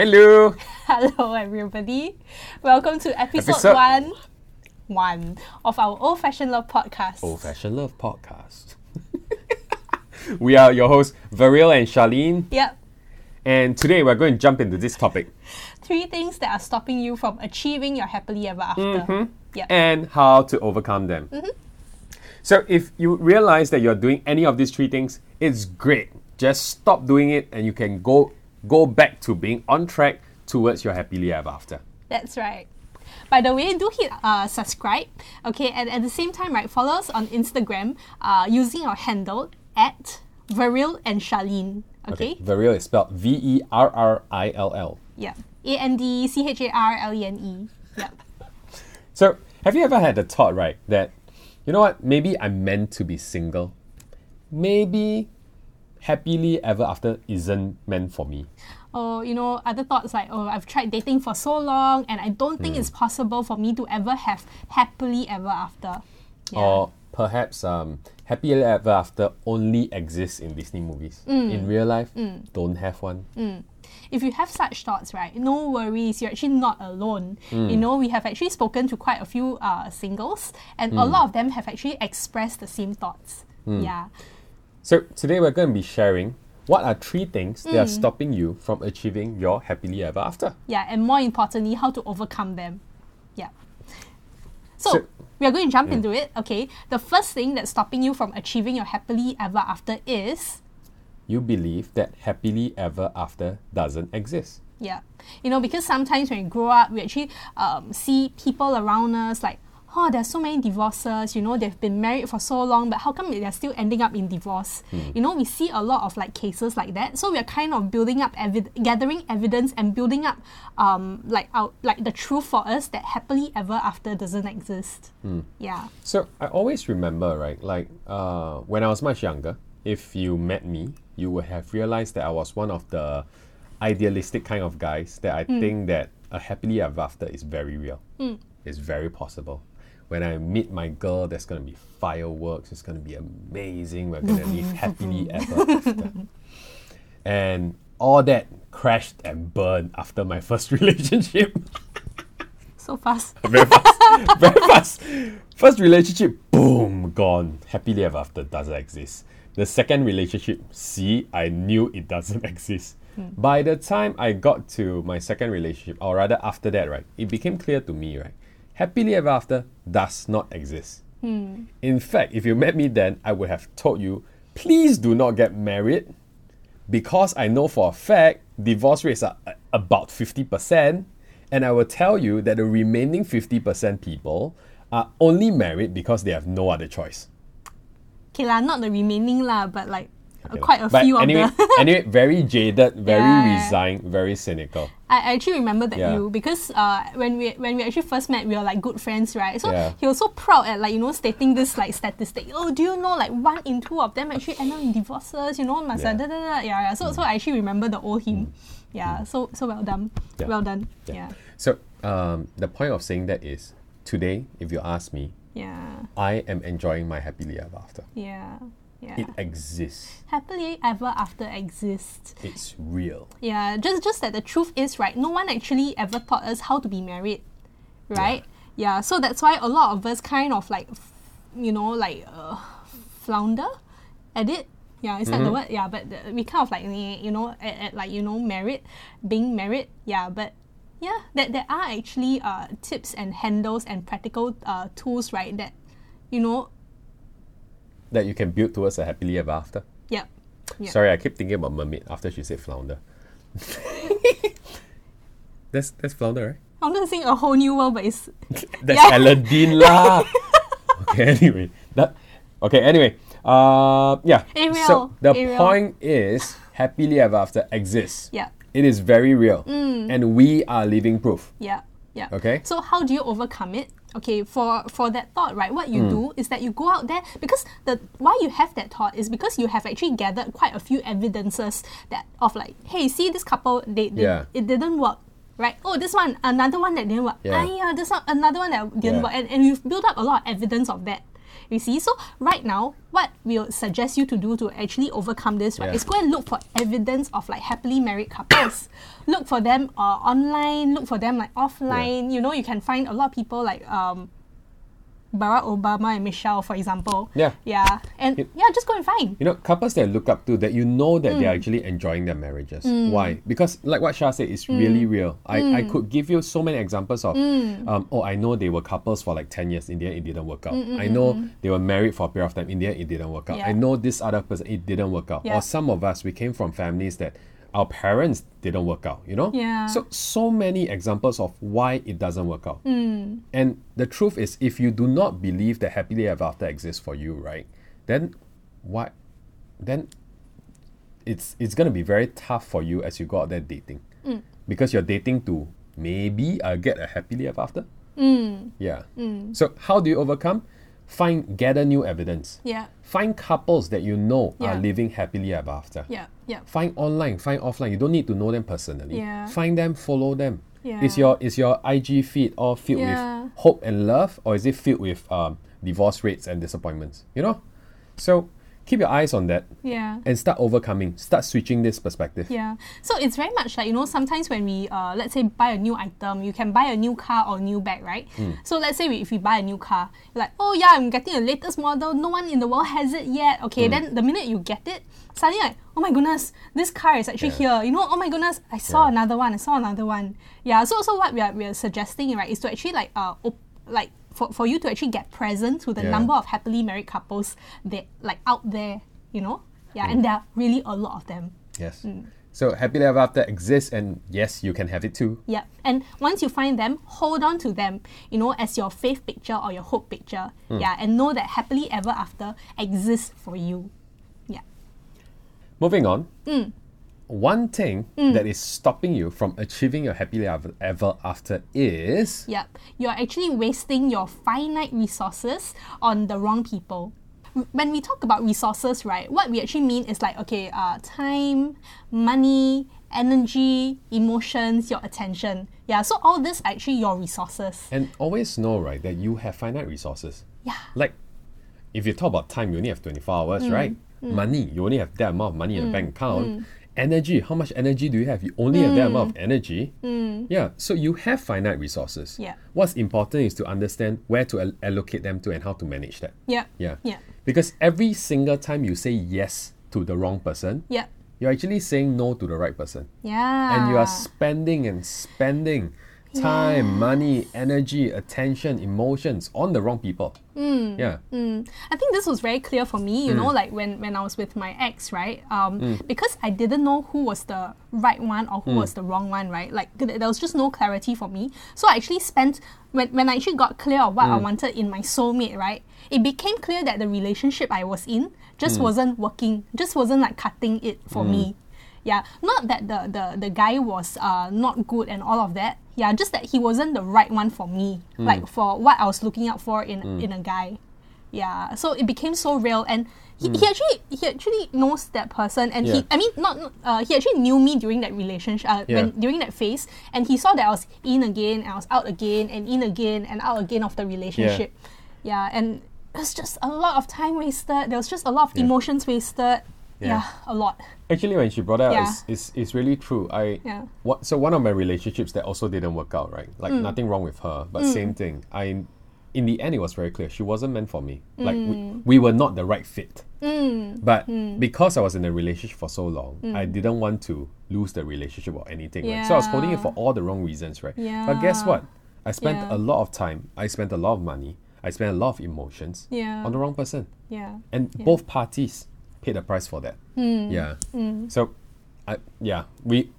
Hello. Hello, everybody. Welcome to episode, Episode- one, one of our Old Fashioned Love podcast. Old Fashioned Love Podcast. we are your hosts, Verrill and Charlene, Yep. and today we're going to jump into this topic Three things that are stopping you from achieving your happily ever after. Mm-hmm. Yep. and how to overcome them. So, if you realize that you're doing any of these three things, it's great. Just stop doing it, and you can go go back to being on track towards your happily ever after. That's right. By the way, do hit uh, subscribe. Okay, and at the same time, right, follow us on Instagram uh, using our handle at Verrill and Charlene. Okay. Variel is spelled V E R R I L L. Yeah. A N D C H A R L E N E. Yep. So, have you ever had the thought, right, that, you know what, maybe I'm meant to be single? Maybe happily ever after isn't meant for me. or you know other thoughts like oh i've tried dating for so long and i don't think Hmm. it's possible for me to ever have happily ever after yeah. Or perhaps um, happily ever after only exists in Disney movies. In real life, don't have one. if you have such thoughts right no worries you're actually not alone Hmm. you know we have actually spoken to quite a few uh, singles and a lot of them have actually expressed the same thoughts Hmm. yeah So, today we're going to be sharing what are three things that are stopping you from achieving your happily ever after. yeah and more importantly how to overcome them yeah so, So- we are going to jump into it okay the first thing that's stopping you from achieving your happily ever after is You believe that happily ever after doesn't exist. Yeah. You know, because sometimes when we grow up, we actually um, see people around us like, oh, there's so many divorces, you know, they've been married for so long, but how come they're still ending up in divorce? You know, we see a lot of like cases like that. So we're kind of building up, evi- gathering evidence and building up um, like our, like the truth for us that happily ever after doesn't exist. Yeah. So I always remember, right? Like uh, when I was much younger, if you met me, you would have realized that I was one of the idealistic kind of guys that I think that a happily ever after is very real. It's very possible. When I meet my girl, there's gonna be fireworks. It's gonna be amazing. We're gonna live happily ever after. And all that crashed and burned after my first relationship. So fast. very fast. very fast. First relationship, boom, gone. Happily ever after doesn't exist. The second relationship, see, I knew it doesn't exist. Hmm. By the time I got to my second relationship, or rather after that, right, it became clear to me, right, happily ever after does not exist. In fact, if you met me then, I would have told you, please do not get married because I know for a fact divorce rates are about 50%, and I will tell you that the remaining 50% people are only married because they have no other choice. Okay, lah, not the remaining lah, but like uh, Okay. quite a but few anyway, of the. anyway, very jaded, very Yeah. resigned, very cynical. I actually remember that Yeah. you because uh, when we when we actually first met, we were like good friends, right? So Yeah. he was so proud at like you know stating this like statistic. Oh, do you know like one in two of them actually end up in divorces? You know, must Yeah. Mm. da, da, da, yeah, yeah. So so I actually remember the old him. Yeah. So so well done. Well done. Yeah. Yeah. So um, the point of saying that is today, if you ask me, Yeah. I am enjoying my happily ever after. Yeah. Yeah. It exists. Happily ever after exists. It's real. Yeah, just just that the truth is right. No one actually ever taught us how to be married, right? Yeah, so that's why a lot of us kind of like, you know, like uh, flounder at it. Yeah, is that the word? Yeah, but the, we kind of like you know at, at like you know married, being married. Yeah, but yeah, that there are actually uh, tips and handles and practical uh, tools right that, you know, That you can build towards a happily ever after. yeah. Yeah. Sorry, I keep thinking about mermaid after she said flounder. that's that's flounder, right? I'm gonna sing a whole new world, but it's That's Yeah. Aladdin lah. okay, anyway. That okay, anyway. Uh yeah. Ariel, So the Ariel. point is happily ever after exists. yeah. It is very real. And we are living proof. Yeah, yeah. Okay. So how do you overcome it? Okay, for for that thought, right? What you do is that you go out there because the why you have that thought is because you have actually gathered quite a few evidences that of like, hey, see this couple, they, they Yeah. it didn't work. Right? Oh, this one, another one that didn't work. Yeah. Ah, yeah, this one, another one that didn't Yeah. work. And, and you've built up a lot of evidence of that. You see, so right now, what we'll suggest you to do to actually overcome this, right, Yeah. is go and look for evidence of like happily married couples. look for them uh, online, look for them like offline. You know, you can find a lot of people like um, Barack Obama and Michelle, for example. Yeah. Yeah. And yeah, just go and find. You know, couples that look up to that you know that Mm. they're actually enjoying their marriages. Why? Because like what Shah said, it's really Mm. real. I, I could give you so many examples of um, oh I know they were couples for like ten years, in the end it didn't work out. I know they were married for a period of time, in the end it didn't work out. Yeah. I know this other person, it didn't work out. Yeah. Or some of us we came from families that our parents didn't work out, you know? Yeah. So so many examples of why it doesn't work out. Mm. And the truth is if you do not believe that happily ever after exists for you, right? Then why then it's it's gonna be very tough for you as you go out there dating. Mm. Because you're dating to maybe uh, get a happily ever after. Mm. Yeah. So how do you overcome? Find gather new evidence. Yeah. Find couples that you know are living happily ever after. Yeah. Yeah. Find online, find offline. You don't need to know them personally. Yeah. Find them, follow them. Yeah. Is your is your IG feed all filled Yeah. with hope and love, or is it filled with um, divorce rates and disappointments? You know, so keep your eyes on that Yeah. and start overcoming. Start switching this perspective. Yeah. So it's very much like, you know, sometimes when we, uh, let's say, buy a new item, you can buy a new car or new bag, right? So let's say we, if we buy a new car, you're like, oh yeah, I'm getting the latest model. No one in the world has it yet. Okay, then the minute you get it, suddenly like, oh my goodness, this car is actually Yeah. here. You know, oh my goodness, I saw Yeah. another one. I saw another one. Yeah. So, so what we are, we are suggesting, right, is to actually like, uh, op- like, for, for you to actually get present to the Yeah. number of happily married couples that like out there, you know? Yeah, and there are really a lot of them. Yes. Mm. So happily ever after exists, and yes, you can have it too. Yeah. And once you find them, hold on to them, you know, as your faith picture or your hope picture. Yeah. And know that happily ever after exists for you. Yeah. Moving on. Mm. One thing that is stopping you from achieving your happily ever, ever after is Yep. You're actually wasting your finite resources on the wrong people. When we talk about resources, right, what we actually mean is like, okay, uh, time, money, energy, emotions, your attention. Yeah, so all this are actually your resources. And always know, right, that you have finite resources. Yeah. Like, if you talk about time, you only have 24 hours, Mm. right? Money, you only have that amount of money in the bank account. Energy, how much energy do you have? You only have that amount of energy. Yeah, so you have finite resources. Mm. Yeah. What's important is to understand where to al- allocate them to and how to manage that. Yep. Yeah. Yeah. Because every single time you say yes to the wrong person, yeah you're actually saying no to the right person. Yeah. and you are spending and spending time, money, energy, attention, emotions on the wrong people. Mm. Yeah. Mm. I think this was very clear for me, you mm. know, like when, when I was with my ex, right? Um, Because I didn't know who was the right one or who was the wrong one, right? Like there was just no clarity for me. So I actually spent, when, when I actually got clear of what I wanted in my soulmate, right? It became clear that the relationship I was in just wasn't working, just wasn't like cutting it for me. Yeah, not that the, the, the guy was uh, not good and all of that. Yeah, just that he wasn't the right one for me, like for what I was looking out for in, in a guy. Yeah, so it became so real, and he, he actually he actually knows that person, and Hmm. Yeah. he I mean not uh, he actually knew me during that relationship, uh, Yeah. when during that phase, and he saw that I was in again, and I was out again, and in again, and out again of the relationship. Yeah, and it was just a lot of time wasted. There was just a lot of Yeah. emotions wasted. Yeah. Yeah, a lot. Actually, when she brought it out, Yeah. it's, it's, it's really true. I Yeah. what, so one of my relationships that also didn't work out, right? Like Mm. nothing wrong with her, but same thing. I, in the end, it was very clear she wasn't meant for me. Like Mm. we, we were not the right fit. But because I was in a relationship for so long, I Mm. didn't want to lose the relationship or anything. Right? So I was holding it for all the wrong reasons, right? But guess what? I spent Yeah. a lot of time. I spent a lot of money. I spent a lot of emotions Yeah. on the wrong person Yeah. and both parties paid the price for that. Hmm. Yeah. So, I, yeah, we.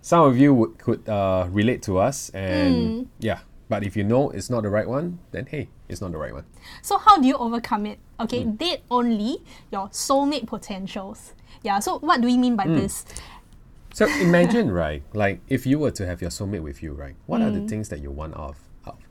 Some of you would, could uh, relate to us, and Hmm. yeah. But if you know it's not the right one, then hey, it's not the right one. So how do you overcome it? Okay, Hmm. date only your soulmate potentials. Yeah. So what do we mean by Hmm. this? So imagine, right? Like if you were to have your soulmate with you, right? What are Mm. the things that you want out of,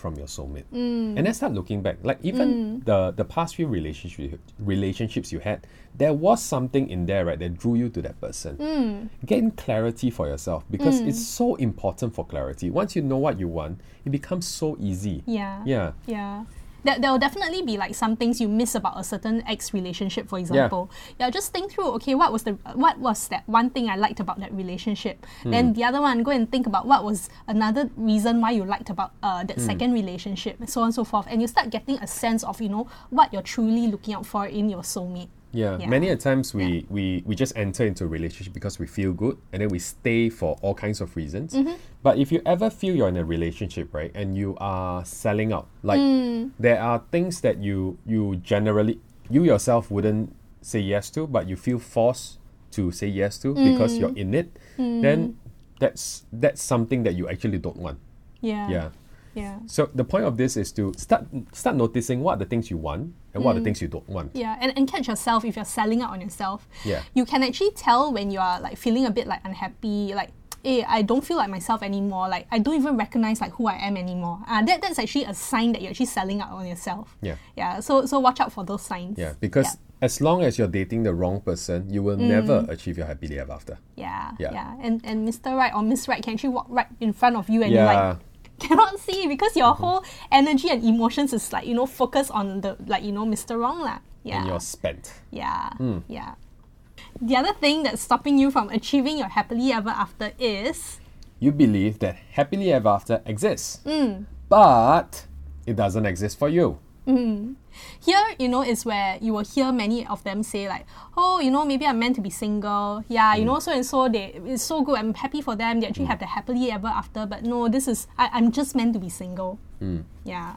from your soulmate? Mm. And then start looking back. Like even mm. the the past few relationship relationships you had, there was something in there, right, that drew you to that person. Mm. Gain clarity for yourself because mm. it's so important for clarity. Once you know what you want, it becomes so easy. Yeah. Yeah. Yeah. There, there will definitely be like some things you miss about a certain ex relationship, for example. Yeah. yeah. just think through, okay, what was the what was that one thing I liked about that relationship? Then the other one, go and think about what was another reason why you liked about uh, that second relationship, and so on and so forth. And you start getting a sense of, you know, what you're truly looking out for in your soulmate. Yeah, Yeah. many a times we, we, we just enter into a relationship because we feel good and then we stay for all kinds of reasons. Mm-hmm. But if you ever feel you're in a relationship, right, and you are selling out, like Mm. there are things that you you generally you yourself wouldn't say yes to, but you feel forced to say yes to because Mm. you're in it, then that's that's something that you actually don't want. Yeah. Yeah. Yeah. So the point of this is to start start noticing what are the things you want and what are the mm. things you don't want. Yeah, and, and catch yourself if you're selling out on yourself. Yeah. You can actually tell when you are like feeling a bit like unhappy, like, hey, I don't feel like myself anymore. Like I don't even recognize like who I am anymore. Uh, that, that's actually a sign that you're actually selling out on yourself. Yeah. Yeah. So so watch out for those signs. Yeah, because as long as you're dating the wrong person, you will mm. never achieve your happily ever after. Yeah. Yeah. Yeah. And and Mr. Right or Miss Right can actually walk right in front of you and you Yeah. like cannot see because your whole energy and emotions is like, you know, focused on the like, you know, Mr. Wrong lah. Yeah. And you're spent. Yeah, hmm. yeah. The other thing that's stopping you from achieving your happily ever after is You believe that happily ever after exists, hmm. but it doesn't exist for you. Mm. here, you know, is where you will hear many of them say like, oh, you know, maybe I'm meant to be single. Yeah, you know, mm. so and so they it's so good. I'm happy for them. They actually mm. have the happily ever after. But no, this is I, I'm just meant to be single. Yeah.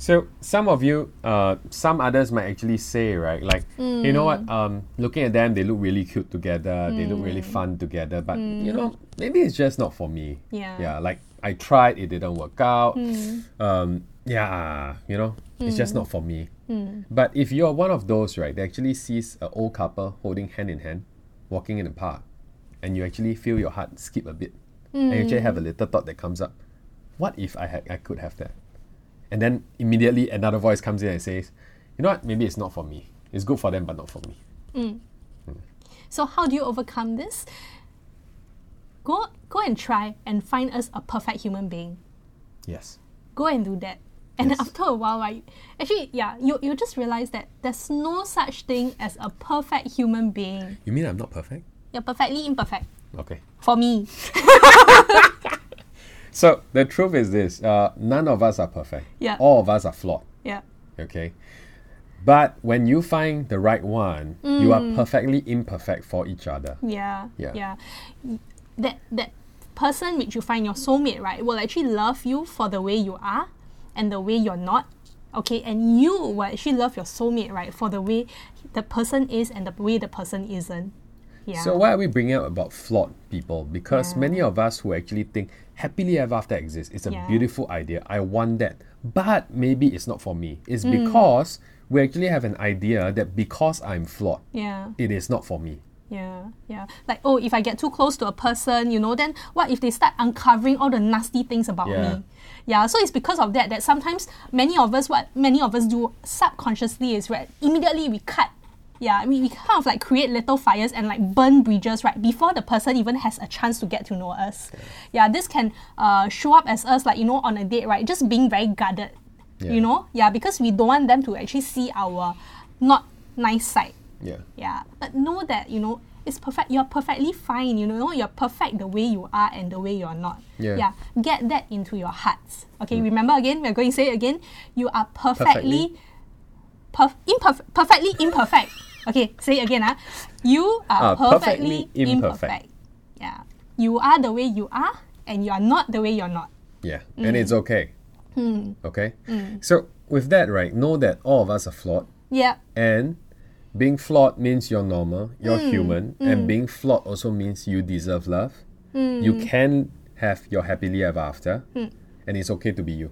So some of you, uh, some others might actually say, right, like, you know what, mm. um, looking at them, they look really cute together, they look really mm. fun together, but you mm. know, maybe it's just not for me. Yeah. Yeah, like I tried, it didn't work out. Um, yeah, you know, it's just not for me. But if you're one of those, right, that actually sees an old couple holding hand in hand, walking in the park, and you actually feel your heart skip a bit, and you actually have a little thought that comes up, what if I had I could have that? And then immediately another voice comes in and says, you know what, maybe it's not for me. It's good for them, but not for me. Mm. Mm. So how do you overcome this? Go go and try and find us a perfect human being. Yes. go and do that. And Yes. after a while, right, actually, yeah, you, you just realize that there's no such thing as a perfect human being. You mean I'm not perfect? You're perfectly imperfect. Okay. For me. So the truth is this uh, none of us are perfect. Yeah. All of us are flawed. Yeah. Okay. But when you find the right one, you are perfectly imperfect for each other. Yeah. Yeah. Yeah. That that person which you find your soulmate, right, will actually love you for the way you are and the way you're not. Okay, and you will actually love your soulmate, right, for the way the person is and the way the person isn't. Yeah. So why are we bringing up about flawed people? Because Yeah. many of us who actually think happily ever after exists is a Yeah. beautiful idea. I want that. But maybe it's not for me. It's Mm. because we actually have an idea that because I'm flawed, yeah. it is not for me. Yeah, yeah. Like, oh, if I get too close to a person, you know, then what if they start uncovering all the nasty things about Yeah. me? Yeah, so it's because of that that sometimes many of us, what many of us do subconsciously is right, immediately we cut. Yeah, we, we kind of like create little fires and like burn bridges right before the person even has a chance to get to know us. Yeah, this can uh, show up as us like, you know, on a date, right? Just being very guarded. Yeah. You know? Yeah, because we don't want them to actually see our not nice side. Yeah. Yeah, but know that you know it's perfect. You're perfectly fine. You know, you're perfect the way you are and the way you're not. Yeah. Yeah. Get that into your hearts. Okay, remember again. We're going to say it again. You are perfectly, perf- imperf- perfectly imperfect. Okay, say it again. Ah, you are Ah, perfectly perfectly, imperfect. imperfect. Yeah, you are the way you are, and you are not the way you're not. Yeah. And Mm. it's okay. Okay? So with that, right, know that all of us are flawed. Yeah, And being flawed means you're normal, you're Mm, human, and being flawed also means you deserve love. Mm. You can have your happily ever after, and it's okay to be you.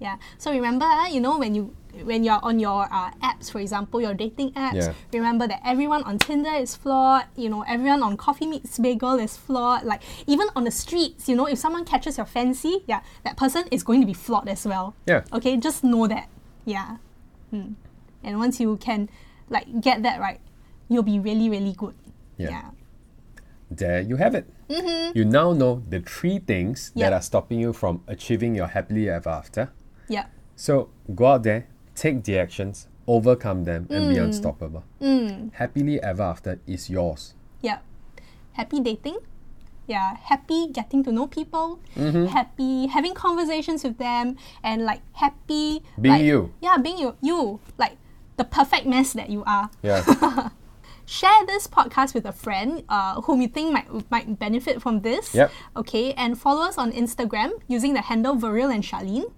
Yeah. So remember, ah, you know, when you when you're on your uh, apps, for example, your dating apps, Yeah. remember that everyone on Tinder is flawed. You know, everyone on Coffee Meets Bagel is flawed. Like even on the streets, you know, if someone catches your fancy, yeah, that person is going to be flawed as well. Yeah. Okay, just know that. Yeah. Hmm. And once you can, like, get that right, you'll be really, really good. Yeah. Yeah. There you have it. You now know the three things that Mm-hmm. Are stopping you from achieving your happily ever after. Yeah. So go out there, take the actions, overcome them, and be unstoppable. Happily ever after is yours. Yeah. Happy dating. Yeah, happy getting to know people, Mm-hmm. happy having conversations with them, and like happy Being like- you. Yeah, being you, you like the perfect mess that you are. Yeah. Share this podcast with a friend uh, whom you think might might benefit from this. Yep. Okay, and follow us on Instagram using the handle Verrill and Charlene.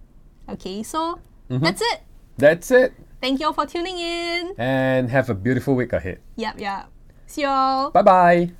Okay, so Mm-hmm. that's it. That's it. Thank you all for tuning in. And have a beautiful week ahead. Yep, yep. See y'all. Bye bye.